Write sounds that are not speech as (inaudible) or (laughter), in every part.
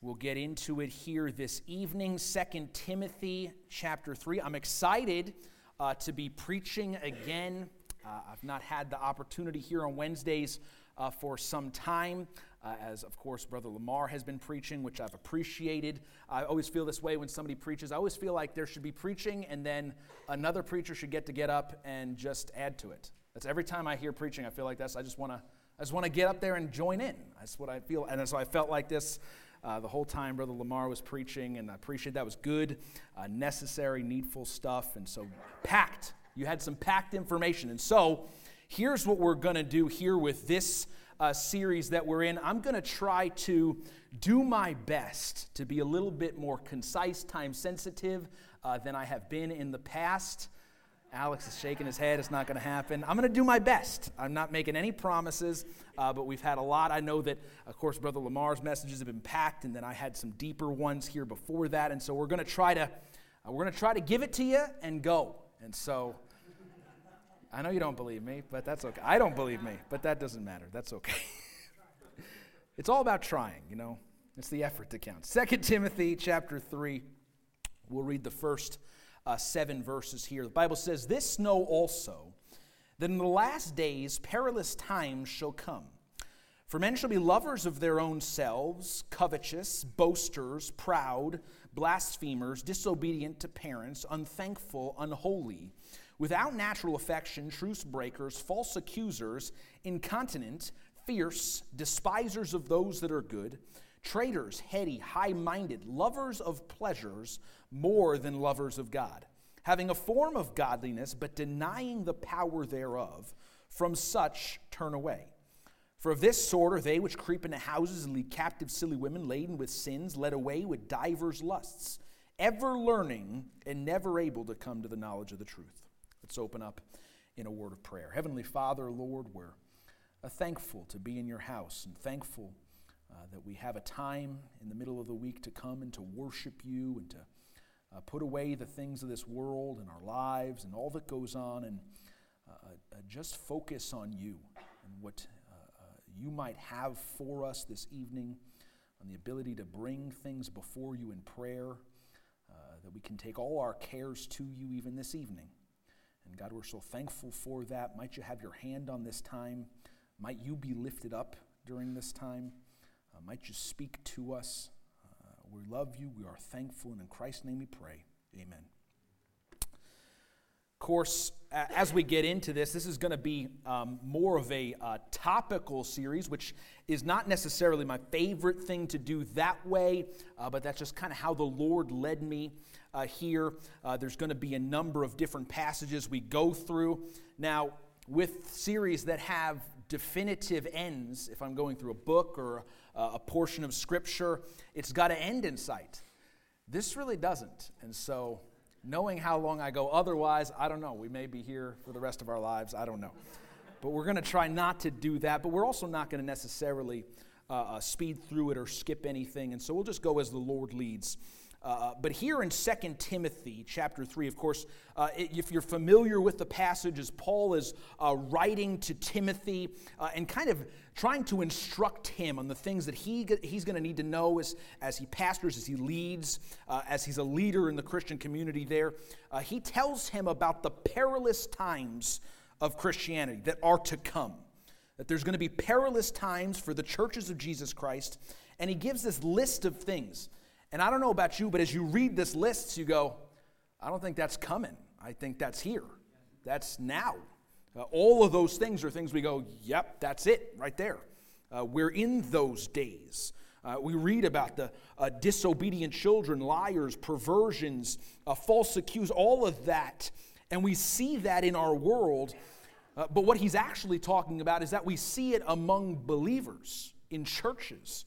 We'll get into it here this evening, 2 Timothy chapter 3. I'm excited uh, to be preaching again. Uh, I've not had the opportunity here on Wednesdays uh, for some time, uh, as of course Brother Lamar has been preaching, which I've appreciated. I always feel this way when somebody preaches. I always feel like there should be preaching, and then another preacher should get to get up and just add to it. That's every time I hear preaching, I feel like that's, I just want to. I just want to get up there and join in. That's what I feel. And so I felt like this uh, the whole time Brother Lamar was preaching, and I appreciate that was good, uh, necessary, needful stuff, and so packed. You had some packed information. And so here's what we're going to do here with this uh, series that we're in. I'm going to try to do my best to be a little bit more concise, time sensitive uh, than I have been in the past. Alex is shaking his head. It's not going to happen. I'm going to do my best. I'm not making any promises, uh, but we've had a lot. I know that, of course, Brother Lamar's messages have been packed, and then I had some deeper ones here before that. And so we're going to try to, uh, we're going to try to give it to you and go. And so, I know you don't believe me, but that's okay. I don't believe me, but that doesn't matter. That's okay. (laughs) it's all about trying, you know. It's the effort that counts. Second Timothy chapter three. We'll read the first uh, seven verses here. The Bible says, This know also, that in the last days perilous times shall come. For men shall be lovers of their own selves, covetous, boasters, proud, blasphemers, disobedient to parents, unthankful, unholy, without natural affection, truce breakers, false accusers, incontinent, fierce, despisers of those that are good traitors, heady, high minded, lovers of pleasures more than lovers of God, having a form of godliness, but denying the power thereof. From such turn away. For of this sort are they which creep into houses and lead captive silly women laden with sins, led away with divers lusts, ever learning and never able to come to the knowledge of the truth. Let's open up in a word of prayer. Heavenly Father, Lord, we're uh, thankful to be in your house and thankful uh, that we have a time in the middle of the week to come and to worship you and to uh, put away the things of this world and our lives and all that goes on and uh, uh just focus on you and what you might have for us this evening, on the ability to bring things before you in prayer, that we can take all our cares to you even this evening. And God, we're so thankful for that. Might you have your hand on this time? Might you be lifted up during this time? Uh, might you speak to us? Uh, we love you. We are thankful. And in Christ's name we pray. Amen. Of course, as we get into this, this is going to be um, more of a uh, topical series, which is not necessarily my favorite thing to do that way, uh, but that's just kind of how the Lord led me uh, here. Uh, there's going to be a number of different passages we go through. Now, with series that have definitive ends, if I'm going through a book or uh, a portion of Scripture, it's got to end in sight. This really doesn't. And so, knowing how long I go otherwise, I don't know. We may be here for the rest of our lives. I don't know. But we're going to try not to do that. But we're also not going to necessarily uh, uh, speed through it or skip anything. And so we'll just go as the Lord leads. Uh, but here in 2 Timothy chapter 3, of course, uh, if you're familiar with the passage, as Paul is uh, writing to Timothy uh, and kind of trying to instruct him on the things that he, he's going to need to know as, as he pastors, as he leads, uh, as he's a leader in the Christian community there, uh, he tells him about the perilous times of Christianity that are to come. That there's going to be perilous times for the churches of Jesus Christ. And he gives this list of things and I don't know about you, but as you read this list, you go, I don't think that's coming. I think that's here. That's now. Uh, all of those things are things we go, yep, that's it right there. Uh, we're in those days. Uh, we read about the uh, disobedient children, liars, perversions, uh, false accusers, all of that. And we see that in our world. Uh, but what he's actually talking about is that we see it among believers in churches.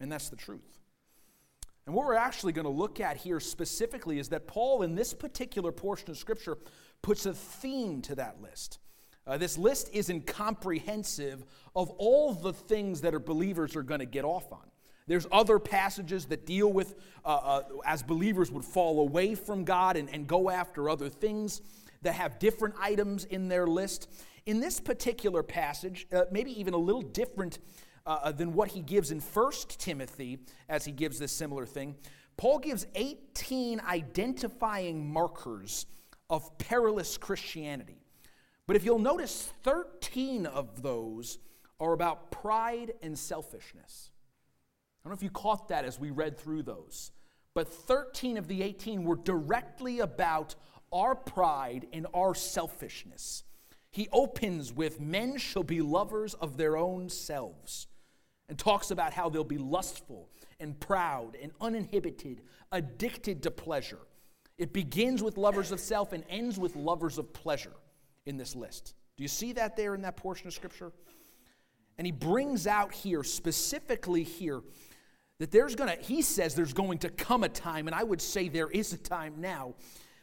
And that's the truth. And what we're actually going to look at here specifically is that Paul, in this particular portion of Scripture, puts a theme to that list. Uh, this list isn't comprehensive of all the things that our believers are going to get off on. There's other passages that deal with, uh, uh, as believers would fall away from God and, and go after other things that have different items in their list. In this particular passage, uh, maybe even a little different uh, uh than what he gives in 1 Timothy as he gives this similar thing. Paul gives 18 identifying markers of perilous Christianity. But if you'll notice, 13 of those are about pride and selfishness. I don't know if you caught that as we read through those, but 13 of the 18 were directly about our pride and our selfishness. He opens with, Men shall be lovers of their own selves, and talks about how they'll be lustful and proud and uninhibited, addicted to pleasure. It begins with lovers of self and ends with lovers of pleasure in this list. Do you see that there in that portion of Scripture? And he brings out here, specifically here, that there's to, he says there's going to come a time, and I would say there is a time now,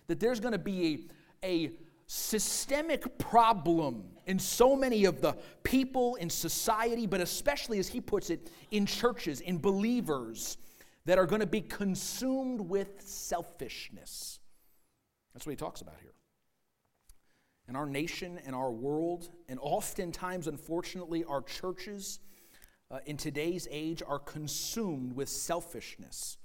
that there's to be a, a systemic problem in so many of the people in society, but especially, as he puts it, in churches, in believers that are going to be consumed with selfishness. That's what he talks about here and our nation and our world, and oftentimes, unfortunately, our churches uh, in today's age are consumed with selfishness.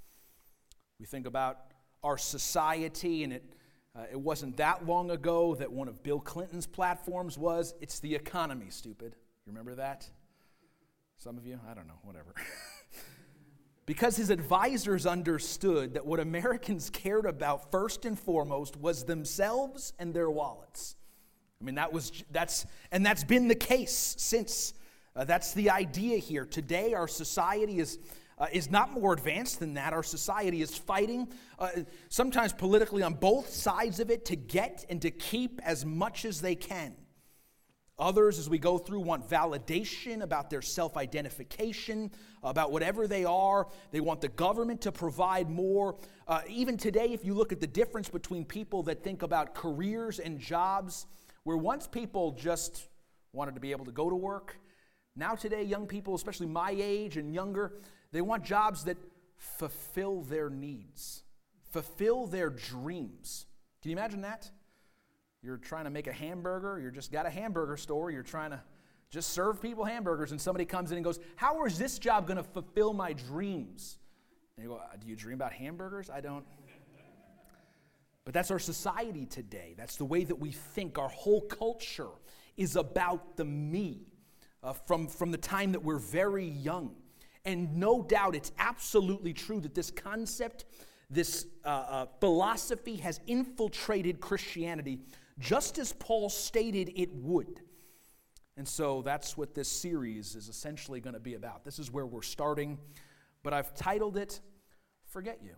We think about our society, and it, uh, it wasn't that long ago that one of Bill Clinton's platforms was it's the economy, stupid. You remember that? Some of you? I don't know, whatever. (laughs) because his advisors understood that what Americans cared about first and foremost was themselves and their wallets. I mean, that was, that's, and that's been the case since. Uh, that's the idea here. Today, our society is, uh, is not more advanced than that. Our society is fighting, uh, sometimes politically on both sides of it, to get and to keep as much as they can. Others, as we go through, want validation about their self identification, about whatever they are. They want the government to provide more. Uh, even today, if you look at the difference between people that think about careers and jobs, where once people just wanted to be able to go to work, now today, young people, especially my age and younger, they want jobs that fulfill their needs, fulfill their dreams. Can you imagine that? You're trying to make a hamburger, you're just got a hamburger store, you're trying to just serve people hamburgers, and somebody comes in and goes, How is this job going to fulfill my dreams? And you go, uh, Do you dream about hamburgers? I don't. But that's our society today. That's the way that we think. Our whole culture is about the me uh, from, from the time that we're very young. And no doubt it's absolutely true that this concept, this uh, uh, philosophy has infiltrated Christianity just as Paul stated it would. And so that's what this series is essentially going to be about. This is where we're starting, but I've titled it Forget You.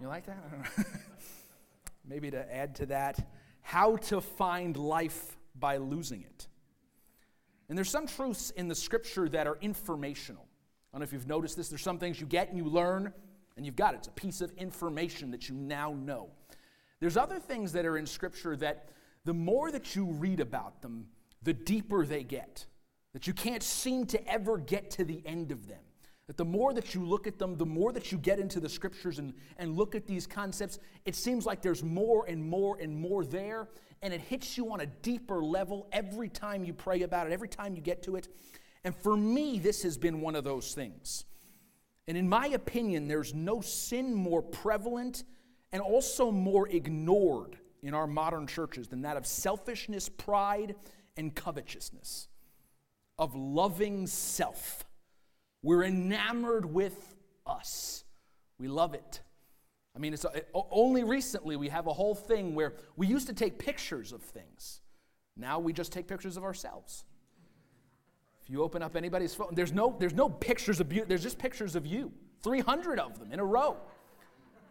You like that? (laughs) Maybe to add to that, how to find life by losing it. And there's some truths in the scripture that are informational. I don't know if you've noticed this. There's some things you get and you learn, and you've got it. It's a piece of information that you now know. There's other things that are in scripture that the more that you read about them, the deeper they get. That you can't seem to ever get to the end of them. That the more that you look at them, the more that you get into the scriptures and, and look at these concepts, it seems like there's more and more and more there, and it hits you on a deeper level every time you pray about it, every time you get to it. And for me, this has been one of those things. And in my opinion, there's no sin more prevalent and also more ignored in our modern churches than that of selfishness, pride, and covetousness, of loving self. We're enamored with us. We love it. I mean, it's uh, a, only recently we have a whole thing where we used to take pictures of things. Now we just take pictures of ourselves. If you open up anybody's phone, there's no, there's no pictures of you, there's just pictures of you. 300 of them in a row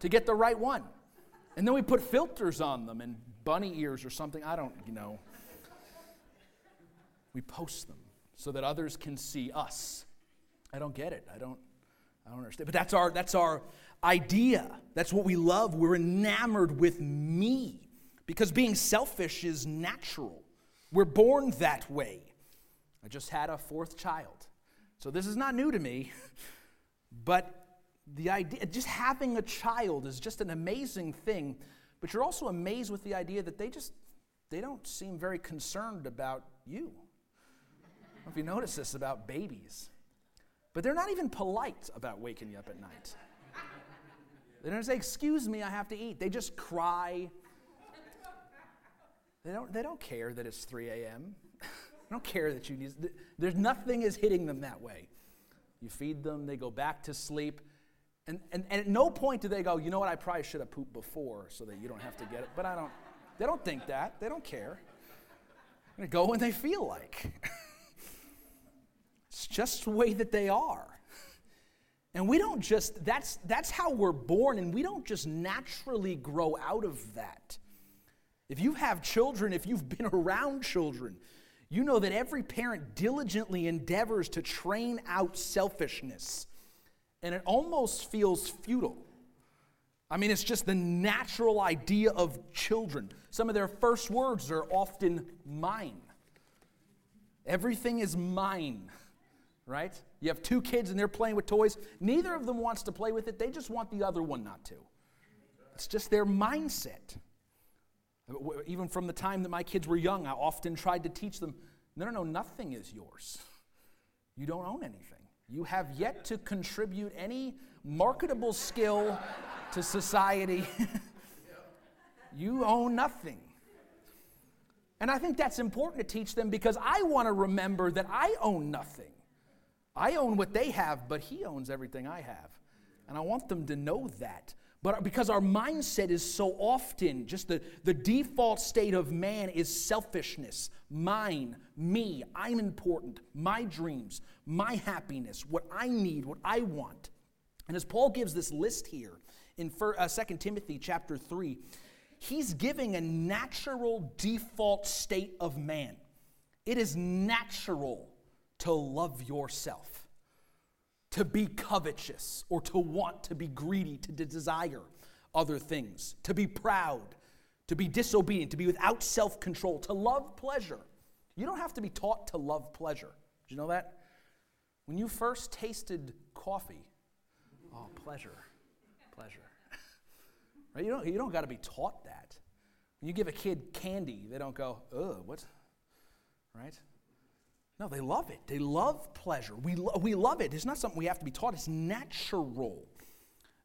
to get the right one. And then we put filters on them and bunny ears or something. I don't, you know. We post them so that others can see us I don't get it. I don't, I don't understand. But that's our, that's our idea. That's what we love. We're enamored with me because being selfish is natural. We're born that way. I just had a fourth child. So this is not new to me. (laughs) But the idea, just having a child is just an amazing thing. But you're also amazed with the idea that they just, they don't seem very concerned about you. if you notice this about babies, but they're not even polite about waking you up at night. They don't say, Excuse me, I have to eat. They just cry. They don't, they don't care that it's 3 a.m. they don't care that you need. There's nothing is hitting them that way. You feed them, they go back to sleep. And, and, and at no point do they go, you know what, I probably should have pooped before so that you don't have to get it. But I don't, they don't think that. They don't care. They go when they feel like. (laughs) just the way that they are. And we don't just, that's, that's how we're born, and we don't just naturally grow out of that. If you have children, if you've been (laughs) around children, you know that every parent diligently endeavors to train out selfishness, and it almost feels futile. I mean, it's just the natural idea of children. Some of their first words are often mine. Everything is mine, right? You have two kids and they're playing with toys. Neither of them wants to play with it, they just want the other one not to. It's just their mindset. Even from the time that my kids were young, I often tried to teach them no, no, no, nothing is yours. You don't own anything. You have yet to contribute any marketable skill to society. (laughs) you own nothing. And I think that's important to teach them because I want to remember that I own nothing. I own what they have, but he owns everything I have. And I want them to know that. But because our mindset is so often, just the, the default state of man is selfishness, mine, me, I'm important, my dreams, my happiness, what I need, what I want. And as Paul gives this list here in 2 uh, Timothy chapter 3, he's giving a natural default state of man. It is natural to love yourself to be covetous or to want to be greedy, to desire other things, to be proud, to be disobedient, to be without self control, to love pleasure. You don't have to be taught to love pleasure. Did you know that? When you first tasted coffee, oh, pleasure, pleasure. (laughs) right? You don't, you don't got to be taught that. When you give a kid candy, they don't go, ugh, what? Right? No, they love it. They love pleasure. We, lo- we love it. It's not something we have to be taught, it's natural.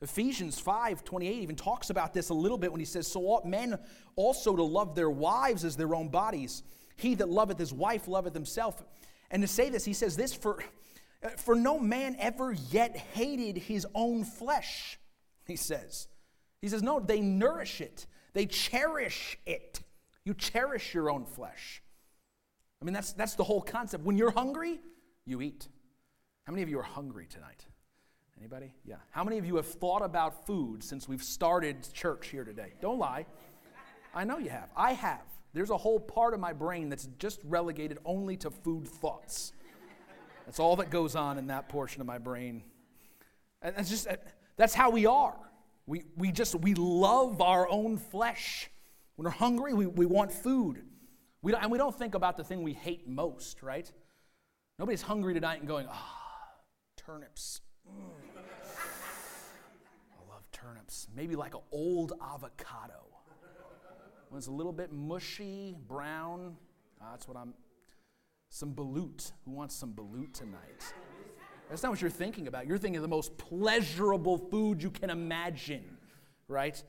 Ephesians 5 28 even talks about this a little bit when he says, So ought men also to love their wives as their own bodies. He that loveth his wife loveth himself. And to say this, he says this for, for no man ever yet hated his own flesh, he says. He says, No, they nourish it, they cherish it. You cherish your own flesh. I mean, that's, that's the whole concept. When you're hungry, you eat. How many of you are hungry tonight? Anybody? Yeah. How many of you have thought about food since we've started church here today? Don't lie. I know you have. I have. There's a whole part of my brain that's just relegated only to food thoughts. That's all that goes on in that portion of my brain. And that's just that's how we are. We, we just we love our own flesh. When we're hungry, we, we want food. We don't, and we don't think about the thing we hate most, right? Nobody's hungry tonight and going, ah, turnips. Mm. I love turnips. Maybe like an old avocado. When it's a little bit mushy, brown. Ah, that's what I'm. Some balut. Who wants some balut tonight? That's not what you're thinking about. You're thinking of the most pleasurable food you can imagine, right?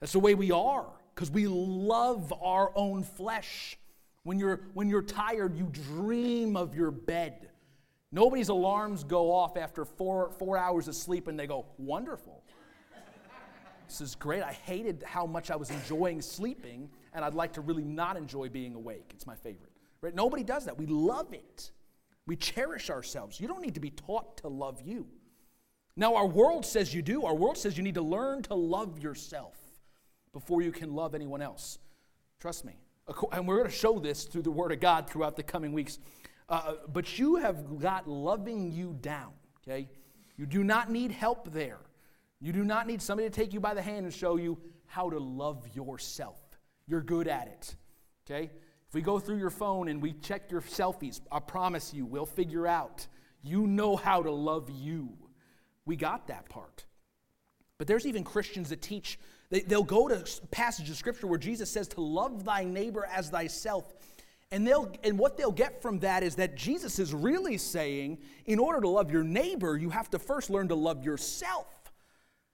That's the way we are because we love our own flesh. When you're, when you're tired, you dream of your bed. Nobody's alarms go off after four, four hours of sleep and they go, Wonderful. This is great. I hated how much I was enjoying sleeping, and I'd like to really not enjoy being awake. It's my favorite. Right? Nobody does that. We love it. We cherish ourselves. You don't need to be taught to love you. Now, our world says you do. Our world says you need to learn to love yourself before you can love anyone else. Trust me, and we're going to show this through the Word of God throughout the coming weeks. Uh, but you have got loving you down, okay? You do not need help there. You do not need somebody to take you by the hand and show you how to love yourself. You're good at it, okay? If we go through your phone and we check your selfies, I promise you, we'll figure out. You know how to love you. We got that part. But there's even Christians that teach they, they'll go to passages of scripture where Jesus says to love thy neighbor as thyself. And, they'll, and what they'll get from that is that Jesus is really saying, in order to love your neighbor, you have to first learn to love yourself.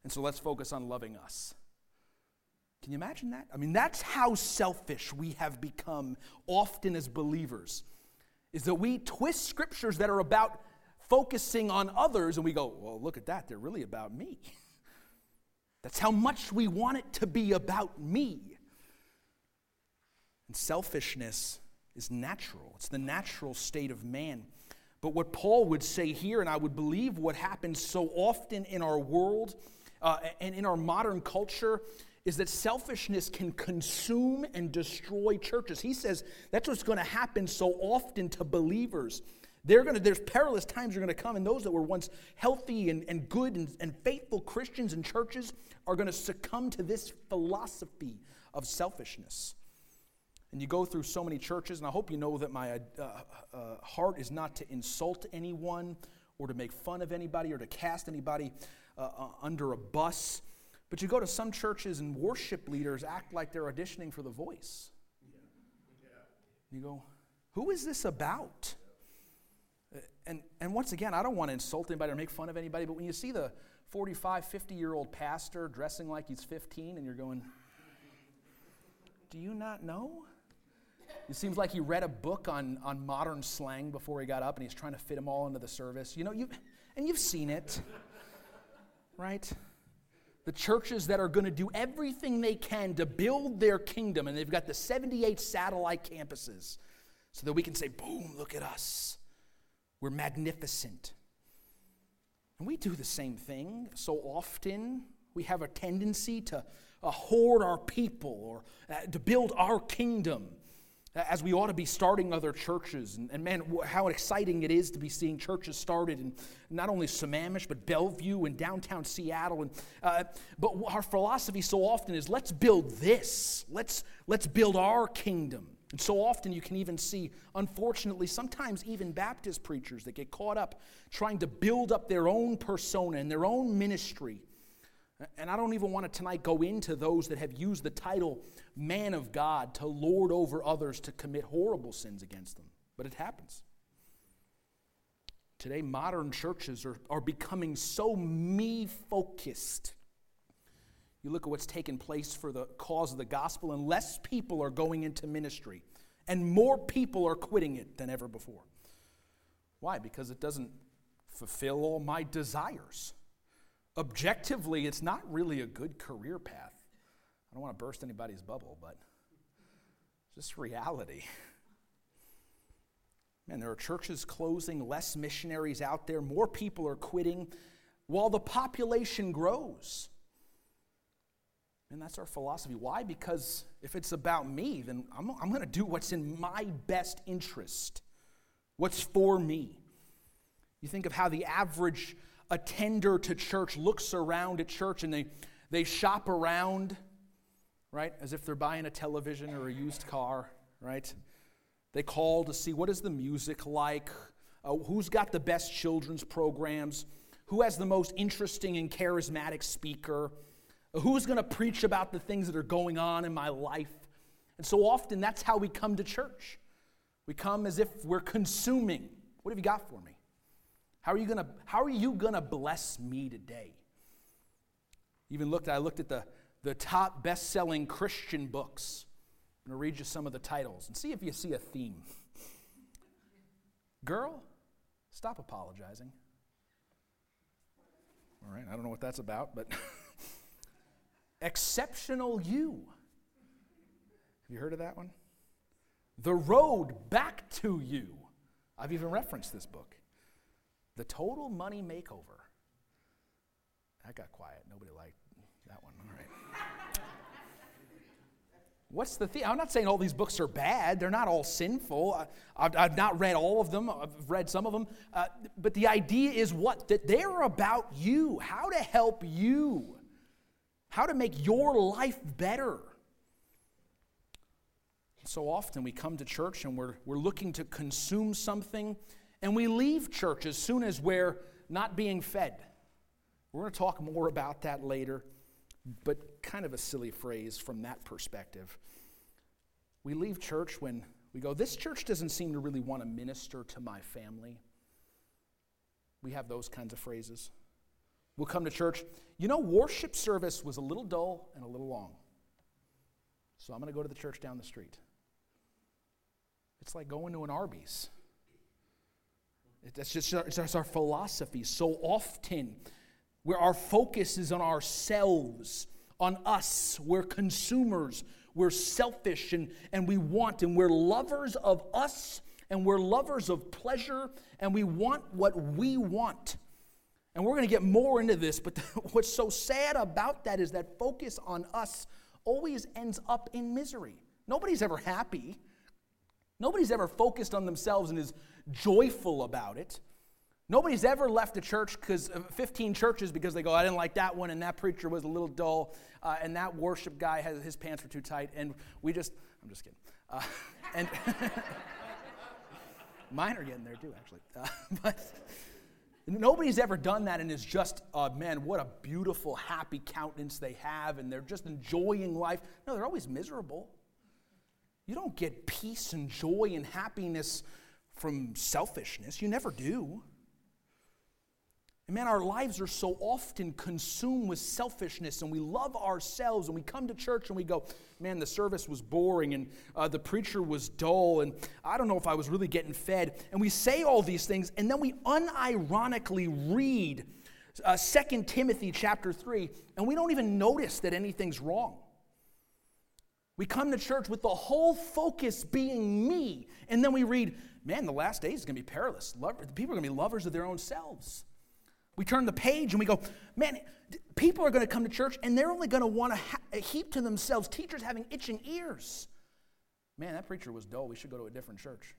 And so let's focus on loving us. Can you imagine that? I mean, that's how selfish we have become often as believers, is that we twist scriptures that are about focusing on others and we go, well, look at that, they're really about me. (laughs) That's how much we want it to be about me. And selfishness is natural, it's the natural state of man. But what Paul would say here, and I would believe what happens so often in our world uh, and in our modern culture, is that selfishness can consume and destroy churches. He says that's what's going to happen so often to believers. They're gonna, there's perilous times are going to come, and those that were once healthy and, and good and, and faithful Christians and churches are going to succumb to this philosophy of selfishness. And you go through so many churches, and I hope you know that my uh, uh, heart is not to insult anyone or to make fun of anybody or to cast anybody uh, uh, under a bus. But you go to some churches, and worship leaders act like they're auditioning for the voice. You go, who is this about? And, and once again, I don't want to insult anybody or make fun of anybody, but when you see the 45, 50 year old pastor dressing like he's 15, and you're going, do you not know? It seems like he read a book on, on modern slang before he got up and he's trying to fit them all into the service. You know, you and you've seen it, right? The churches that are going to do everything they can to build their kingdom, and they've got the 78 satellite campuses so that we can say, boom, look at us. We're magnificent. And we do the same thing so often. We have a tendency to uh, hoard our people or uh, to build our kingdom as we ought to be starting other churches. And, and, man, how exciting it is to be seeing churches started in not only Sammamish, but Bellevue and downtown Seattle. And, uh, but our philosophy so often is let's build this, let's, let's build our kingdom. And so often you can even see, unfortunately, sometimes even Baptist preachers that get caught up trying to build up their own persona and their own ministry and I don't even want to tonight go into those that have used the title man of God to lord over others to commit horrible sins against them. But it happens. Today, modern churches are, are becoming so me focused. You look at what's taken place for the cause of the gospel, and less people are going into ministry, and more people are quitting it than ever before. Why? Because it doesn't fulfill all my desires objectively, it's not really a good career path. I don't want to burst anybody's bubble, but it's just reality. Man, there are churches closing, less missionaries out there, more people are quitting while the population grows. And that's our philosophy. Why? Because if it's about me, then I'm, I'm going to do what's in my best interest, what's for me. You think of how the average attender to church looks around at church and they, they shop around, right, as if they're buying a television or a used car, right? They call to see what is the music like, uh, who's got the best children's programs, who has the most interesting and charismatic speaker, who's going to preach about the things that are going on in my life. And so often that's how we come to church. We come as if we're consuming. What have you got for me? How are you gonna, how are you gonna bless me today? Even looked, I looked at the, the top best-selling Christian books. I'm gonna read you some of the titles and see if you see a theme. Girl, stop apologizing. All right, I don't know what that's about, but (laughs) exceptional you. Have you heard of that one? The road back to you. I've even referenced this book. The total money makeover. That got quiet. Nobody liked that one. All right. What's the thing? I'm not saying all these books are bad. They're not all sinful. I, have I've not read all of them. I've read some of them. Uh, but the idea is what? That they're about you. How to help you. How to make your life better. So often we come to church and we're, we're looking to consume something and we leave church as soon as we're not being fed. We're going to talk more about that later, but kind of a silly phrase from that perspective. We leave church when we We go, this church doesn't seem to really want to minister to my family. We have those kinds of phrases. We'll come to church. You know, worship service was a little dull and a little long. So I'm going to go to the church down the street. It's like going to an Arby's. That's just our, it's our philosophy. So often, where our focus is on ourselves, on us, we're consumers, we're selfish, and, and we want, and we're lovers of us, and we're lovers of pleasure, and we want what we want. And we're going to get more into this, but (laughs) what's so sad about that is that focus on us always ends up in misery. Nobody's ever happy. Nobody's ever focused on themselves and is joyful about it. Nobody's ever left a church because 15 churches because they go, I didn't like that one, and that preacher was a little dull, uh, and that worship guy has his pants were too tight, and we just, I'm just kidding. Uh, (laughs) and (laughs) mine are getting there too, actually. Uh, but nobody's ever done that and is just, uh, man, what a beautiful, happy countenance they have, and they're just enjoying life. No, they're always miserable. You don't get peace and joy and happiness from selfishness. You never do. And man, our lives are so often consumed with selfishness, and we love ourselves, and we come to church and we go, man, the service was boring, and uh, the preacher was dull, and I don't know if I was really getting fed. And we say all these things, and then we unironically read uh, 2 Timothy chapter 3, and we don't even notice that anything's wrong. We come to church with the whole focus being me. And then we read, man, the last days is going to be perilous. People are going to be lovers of their own selves. We turn the page and we go, man, people are going to come to church and they're only going to want to ha- heap to themselves teachers having itching ears. Man, that preacher was dull. We should go to a different church.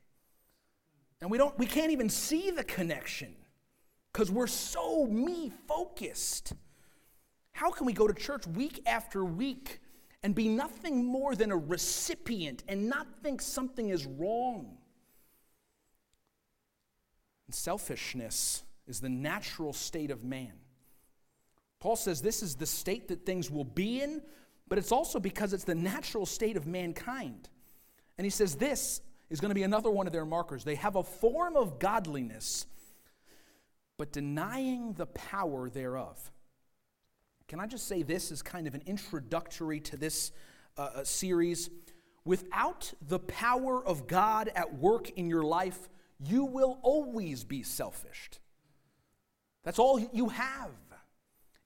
And we don't we can't even see the connection cuz we're so me focused. How can we go to church week after week and be nothing more than a recipient and not think something is wrong. And selfishness is the natural state of man. Paul says this is the state that things will be in, but it's also because it's the natural state of mankind. And he says this is going to be another one of their markers. They have a form of godliness, but denying the power thereof. Can I just say this is kind of an introductory to this uh, uh, series? Without the power of God at work in your life, you will always be selfish. That's all you have.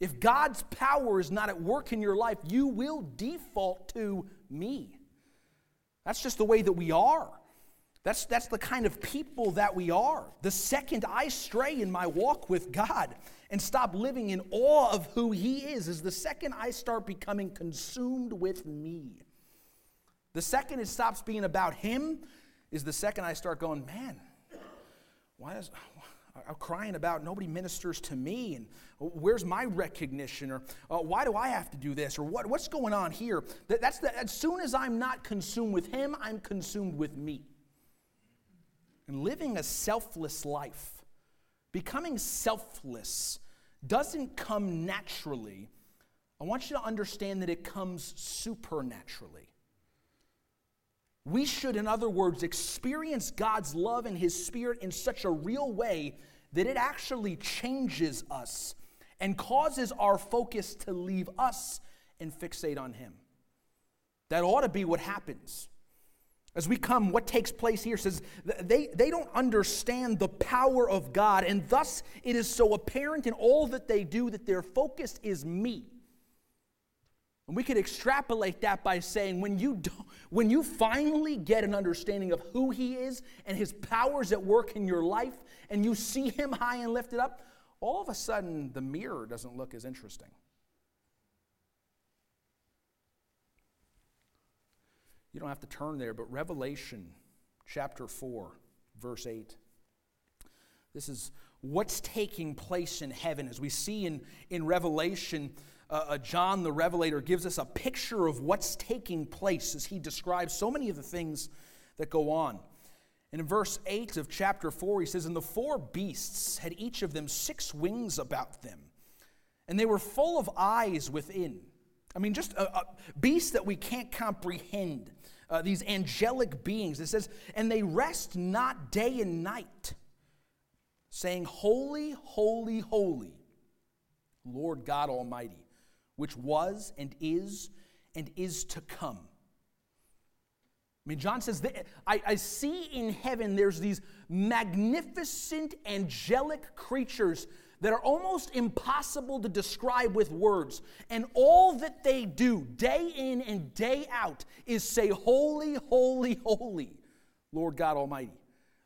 If God's power is not at work in your life, you will default to me. That's just the way that we are. That's, that's the kind of people that we are. The second I stray in my walk with God and stop living in awe of who He is, is the second I start becoming consumed with me. The second it stops being about Him is the second I start going, man, why is. I'm crying about nobody ministers to me, and where's my recognition, or uh, why do I have to do this, or what, what's going on here? That, that's the, as soon as I'm not consumed with Him, I'm consumed with me and living a selfless life, becoming selfless, doesn't come naturally. I want you to understand that it comes supernaturally. We should, in other words, experience God's love and His Spirit in such a real way that it actually changes us and causes our focus to leave us and fixate on Him. That ought to be what happens. As we come, what takes place here says they, they don't understand the power of God, and thus it is so apparent in all that they do that their focus is me. And we could extrapolate that by saying when you, when you finally get an understanding of who He is and His powers at work in your life, and you see Him high and lifted up, all of a sudden the mirror doesn't look as interesting. You don't have to turn there, but Revelation chapter 4, verse 8. This is what's taking place in heaven. As we see in, in Revelation, uh, uh, John the Revelator gives us a picture of what's taking place as he describes so many of the things that go on. And in verse 8 of chapter 4, he says, And the four beasts had each of them six wings about them, and they were full of eyes within I mean, just a, a beasts that we can't comprehend. Uh, these angelic beings. It says, and they rest not day and night, saying, Holy, holy, holy, Lord God Almighty, which was and is and is to come. I mean, John says, that I, I see in heaven there's these magnificent angelic creatures that are almost impossible to describe with words. And all that they do, day in and day out, is say, Holy, holy, holy, Lord God Almighty.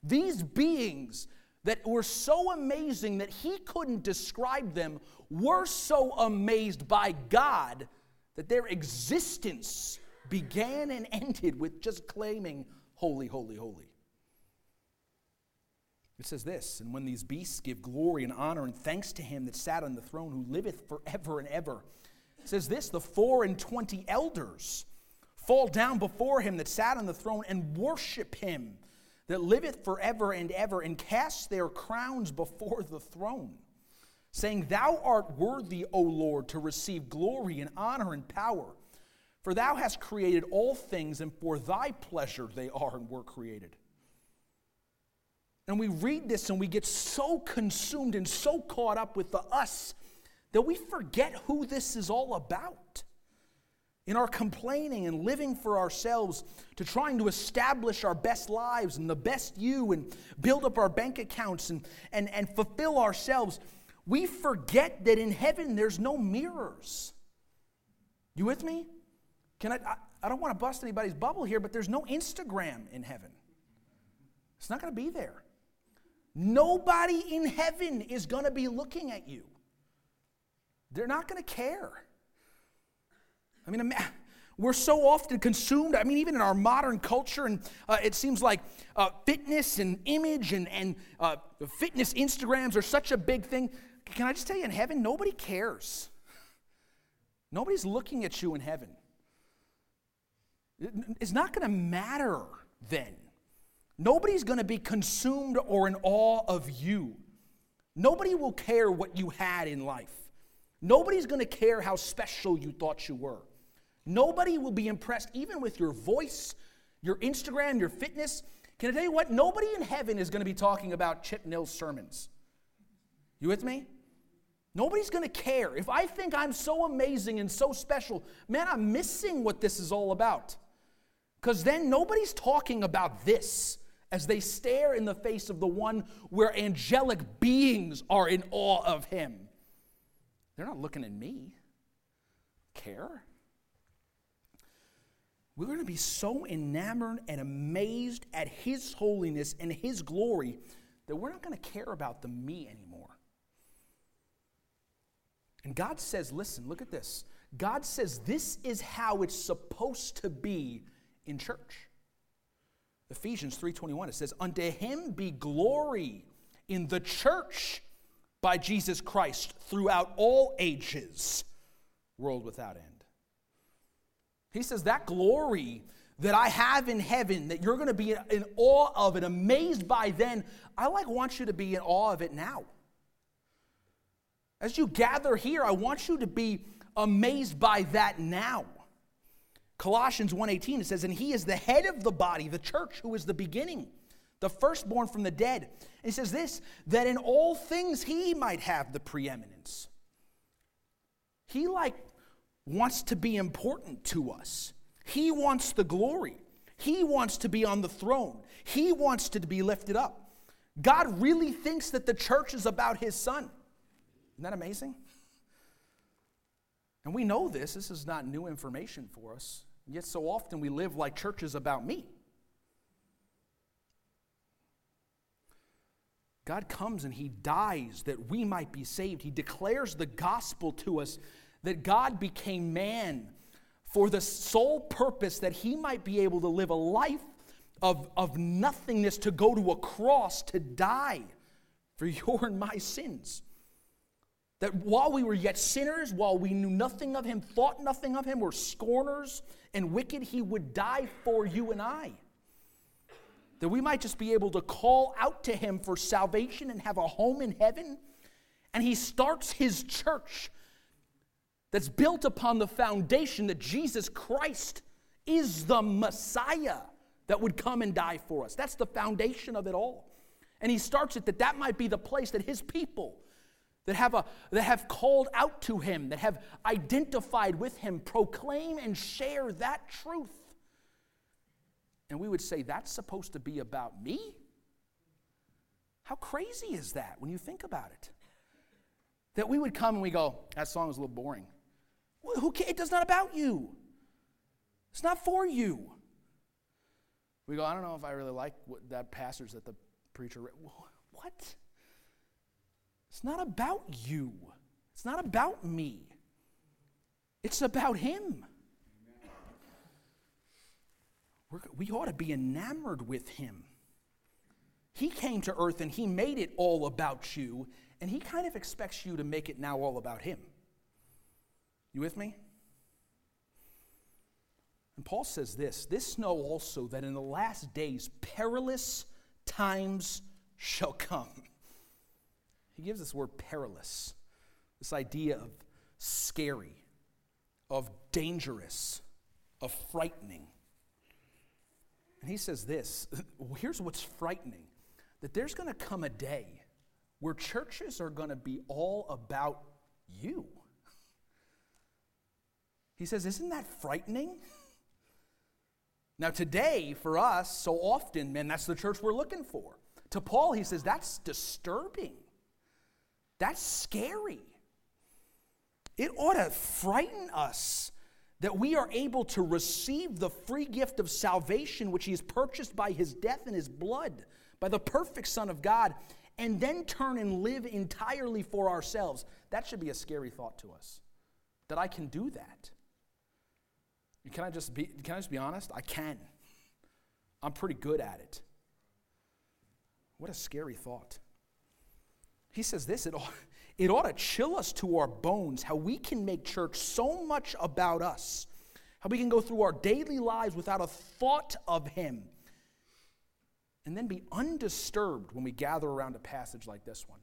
These beings that were so amazing that he couldn't describe them were so amazed by God that their existence began and ended with just claiming, Holy, holy, holy. It says this, and when these beasts give glory and honor and thanks to him that sat on the throne who liveth forever and ever. It says this, the four and twenty elders fall down before him that sat on the throne and worship him that liveth forever and ever and cast their crowns before the throne, saying, Thou art worthy, O Lord, to receive glory and honor and power. For thou hast created all things, and for thy pleasure they are and were created. And we read this and we get so consumed and so caught up with the us that we forget who this is all about. In our complaining and living for ourselves, to trying to establish our best lives and the best you and build up our bank accounts and, and, and fulfill ourselves, we forget that in heaven there's no mirrors. You with me? Can I, I, I don't want to bust anybody's bubble here, but there's no Instagram in heaven. It's not going to be there. Nobody in heaven is going to be looking at you. They're not going to care. I mean, we're so often consumed, I mean, even in our modern culture, and uh, it seems like uh, fitness and image and, and uh, fitness Instagrams are such a big thing. Can I just tell you, in heaven, nobody cares. Nobody's looking at you in heaven. It's not going to matter then. Nobody's going to be consumed or in awe of you. Nobody will care what you had in life. Nobody's going to care how special you thought you were. Nobody will be impressed even with your voice, your Instagram, your fitness. Can I tell you what? Nobody in heaven is going to be talking about Chip Nill's sermons. You with me? Nobody's going to care. If I think I'm so amazing and so special, man, I'm missing what this is all about. Because then nobody's talking about this as they stare in the face of the one where angelic beings are in awe of him. They're not looking at me. Care? We're going to be so enamored and amazed at his holiness and his glory that we're not going to care about the me anymore. And God says, listen, look at this. God says this is how it's supposed to be in church. Ephesians 3:21 it says unto him be glory in the church by Jesus Christ throughout all ages world without end. He says that glory that I have in heaven that you're going to be in awe of and amazed by then I like want you to be in awe of it now. As you gather here I want you to be amazed by that now. Colossians 1:18 it says and he is the head of the body the church who is the beginning the firstborn from the dead. And he says this that in all things he might have the preeminence. He like wants to be important to us. He wants the glory. He wants to be on the throne. He wants to be lifted up. God really thinks that the church is about his son. Isn't that amazing? And we know this. This is not new information for us. Yet so often we live like churches about me. God comes and He dies that we might be saved. He declares the gospel to us that God became man for the sole purpose that He might be able to live a life of, of nothingness, to go to a cross, to die for (laughs) your and my sins. That while we were yet sinners, while we knew nothing of him, thought nothing of him, were scorners and wicked, he would die for you and I. That we might just be able to call out to him for salvation and have a home in heaven. And he starts his church that's built upon the foundation that Jesus Christ is the Messiah that would come and die for us. That's the foundation of it all. And he starts it that that might be the place that his people that have, a, that have called out to him, that have identified with him, proclaim and share that truth. And we would say, that's supposed to be about me? How crazy is that when you think about it? That we would come and we go, that song is a little boring. Who cares? It's not about you. It's not for you. We go, I don't know if I really like what, that passage that the preacher read. What? It's not about you. It's not about me. It's about him. We're, we ought to be enamored with him. He came to earth and he made it all about you, and he kind of expects you to make it now all about him. You with me? And Paul says this this know also that in the last days perilous times shall come. He gives this word perilous, this idea of scary, of dangerous, of frightening. And he says this (laughs) here's what's frightening that there's going to come a day where churches are going to be all about you. He says, Isn't that frightening? Now, today, for us, so often, man, that's the church we're looking for. To Paul, he says, That's disturbing. That's scary. It ought to frighten us that we are able to receive the free gift of salvation which he has purchased by his death and his blood, by the perfect Son of God, and then turn and live entirely for ourselves. That should be a scary thought to us. That I can do that. Can I just be, can I just be honest? I can. I'm pretty good at it. What a scary thought. He says this it ought, it ought to chill us to our bones how we can make church so much about us, how we can go through our daily lives without a thought of Him, and then be undisturbed when we gather around a passage like this one.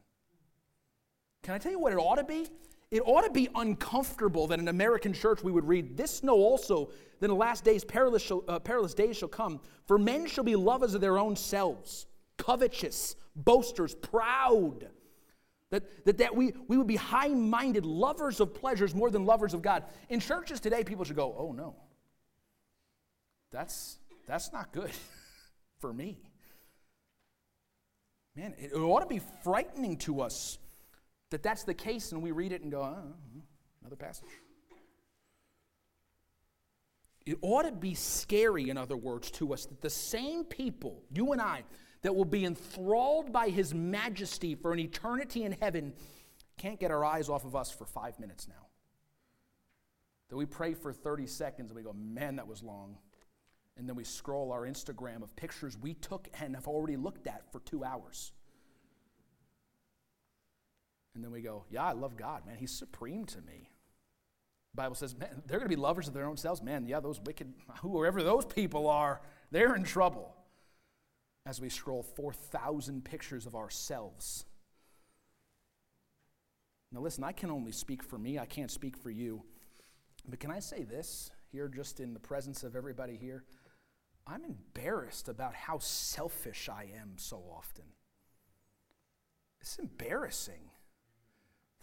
Can I tell you what it ought to be? It ought to be uncomfortable that in American church we would read, This know also that in the last days perilous, shall, uh, perilous days shall come, for men shall be lovers of their own selves, covetous, boasters, proud. That, that, that we, we would be high minded, lovers of pleasures more than lovers of God. In churches today, people should go, Oh no, that's, that's not good (laughs) for me. Man, it ought to be frightening to us that that's the case and we read it and go, oh, another passage. It ought to be scary, in other words, to us that the same people, you and I, that will be enthralled by his majesty for an eternity in heaven can't get our eyes off of us for five minutes now. That we pray for 30 seconds and we go, man, that was long. And then we scroll our Instagram of pictures we took and have already looked at for two hours. And then we go, yeah, I love God, man. He's supreme to me. The Bible says, man, they're going to be lovers of their own selves. Man, yeah, those wicked, whoever those people are, they're in trouble. As we scroll 4,000 pictures of ourselves. Now, listen, I can only speak for me, I can't speak for you. But can I say this here, just in the presence of everybody here? I'm embarrassed about how selfish I am so often. It's embarrassing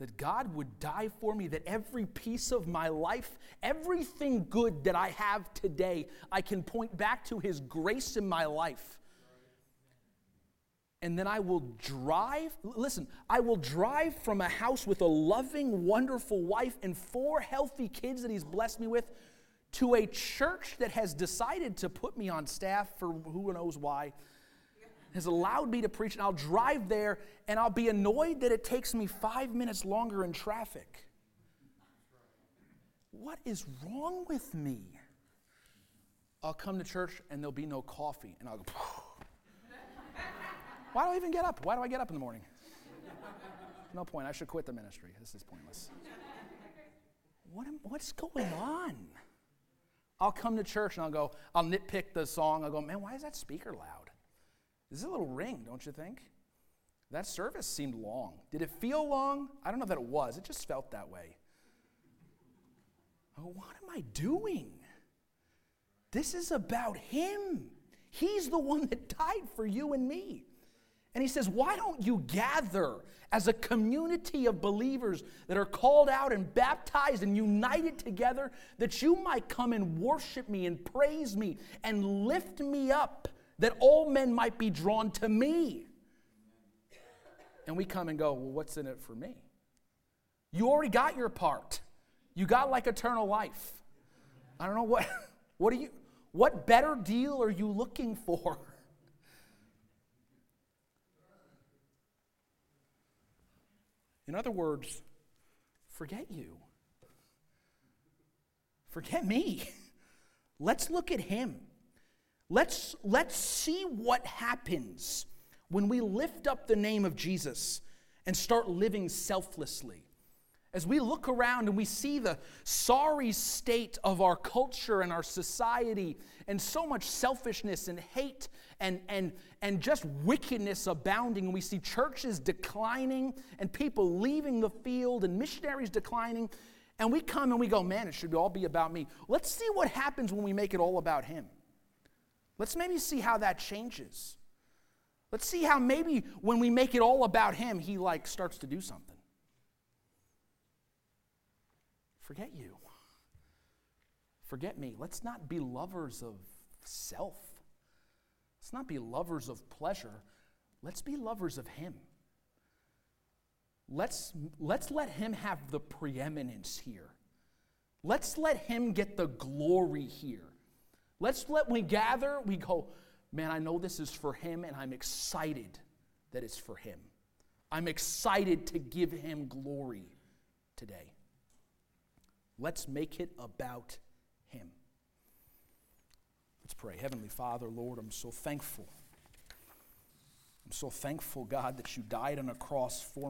that God would die for me, that every piece of my life, everything good that I have today, I can point back to His grace in my life. And then I will drive, listen, I will drive from a house with a loving, wonderful wife and four healthy kids that He's blessed me with to a church that has decided to put me on staff for who knows why has allowed me to preach, and I'll drive there and I'll be annoyed that it takes me five minutes longer in traffic. What is wrong with me? I'll come to church and there'll be no coffee, and I'll go, (laughs) Why do I even get up? Why do I get up in the morning? (laughs) No point. I should quit the ministry. This is pointless. What am, what's going on? I'll come to church and I'll go, I'll nitpick the song. I'll go, man, why is that speaker loud? This is a little ring, don't you think? That service seemed long. Did it feel long? I don't know that it was. It just felt that way. Oh, what am I doing? This is about Him. He's the one that died for you and me. And he says, Why don't you gather as a community of believers that are called out and baptized and united together that you might come and worship me and praise me and lift me up that all men might be drawn to me? And we come and go, Well, what's in it for me? You already got your part. You got like eternal life. I don't know what (laughs) what are you what better deal are you looking for? In other words, forget you. Forget me. (laughs) Let's look at him. Let's, let's see what happens when we lift up the name of Jesus and start living selflessly. As we look around and we see the sorry state of our culture and our society, and so much selfishness and hate and, and, and just wickedness abounding, and we see churches declining and people leaving the field and missionaries declining, and we come and we go, man, it should all be about me. Let's see what happens when we make it all about Him. Let's maybe see how that changes. Let's see how maybe when we make it all about Him, He like starts to do something. Forget you. Forget me. Let's not be lovers of self. Let's not be lovers of pleasure. Let's be lovers of Him. Let's, let's let Him have the preeminence here. Let's let Him get the glory here. Let's let we gather, we go, man, I know this is for Him, and I'm excited that it's for Him. I'm excited to give Him glory today. Let's make it about Him. Let's pray. Heavenly Father, Lord, I'm so thankful. I'm so thankful, God, that you died on a cross for me.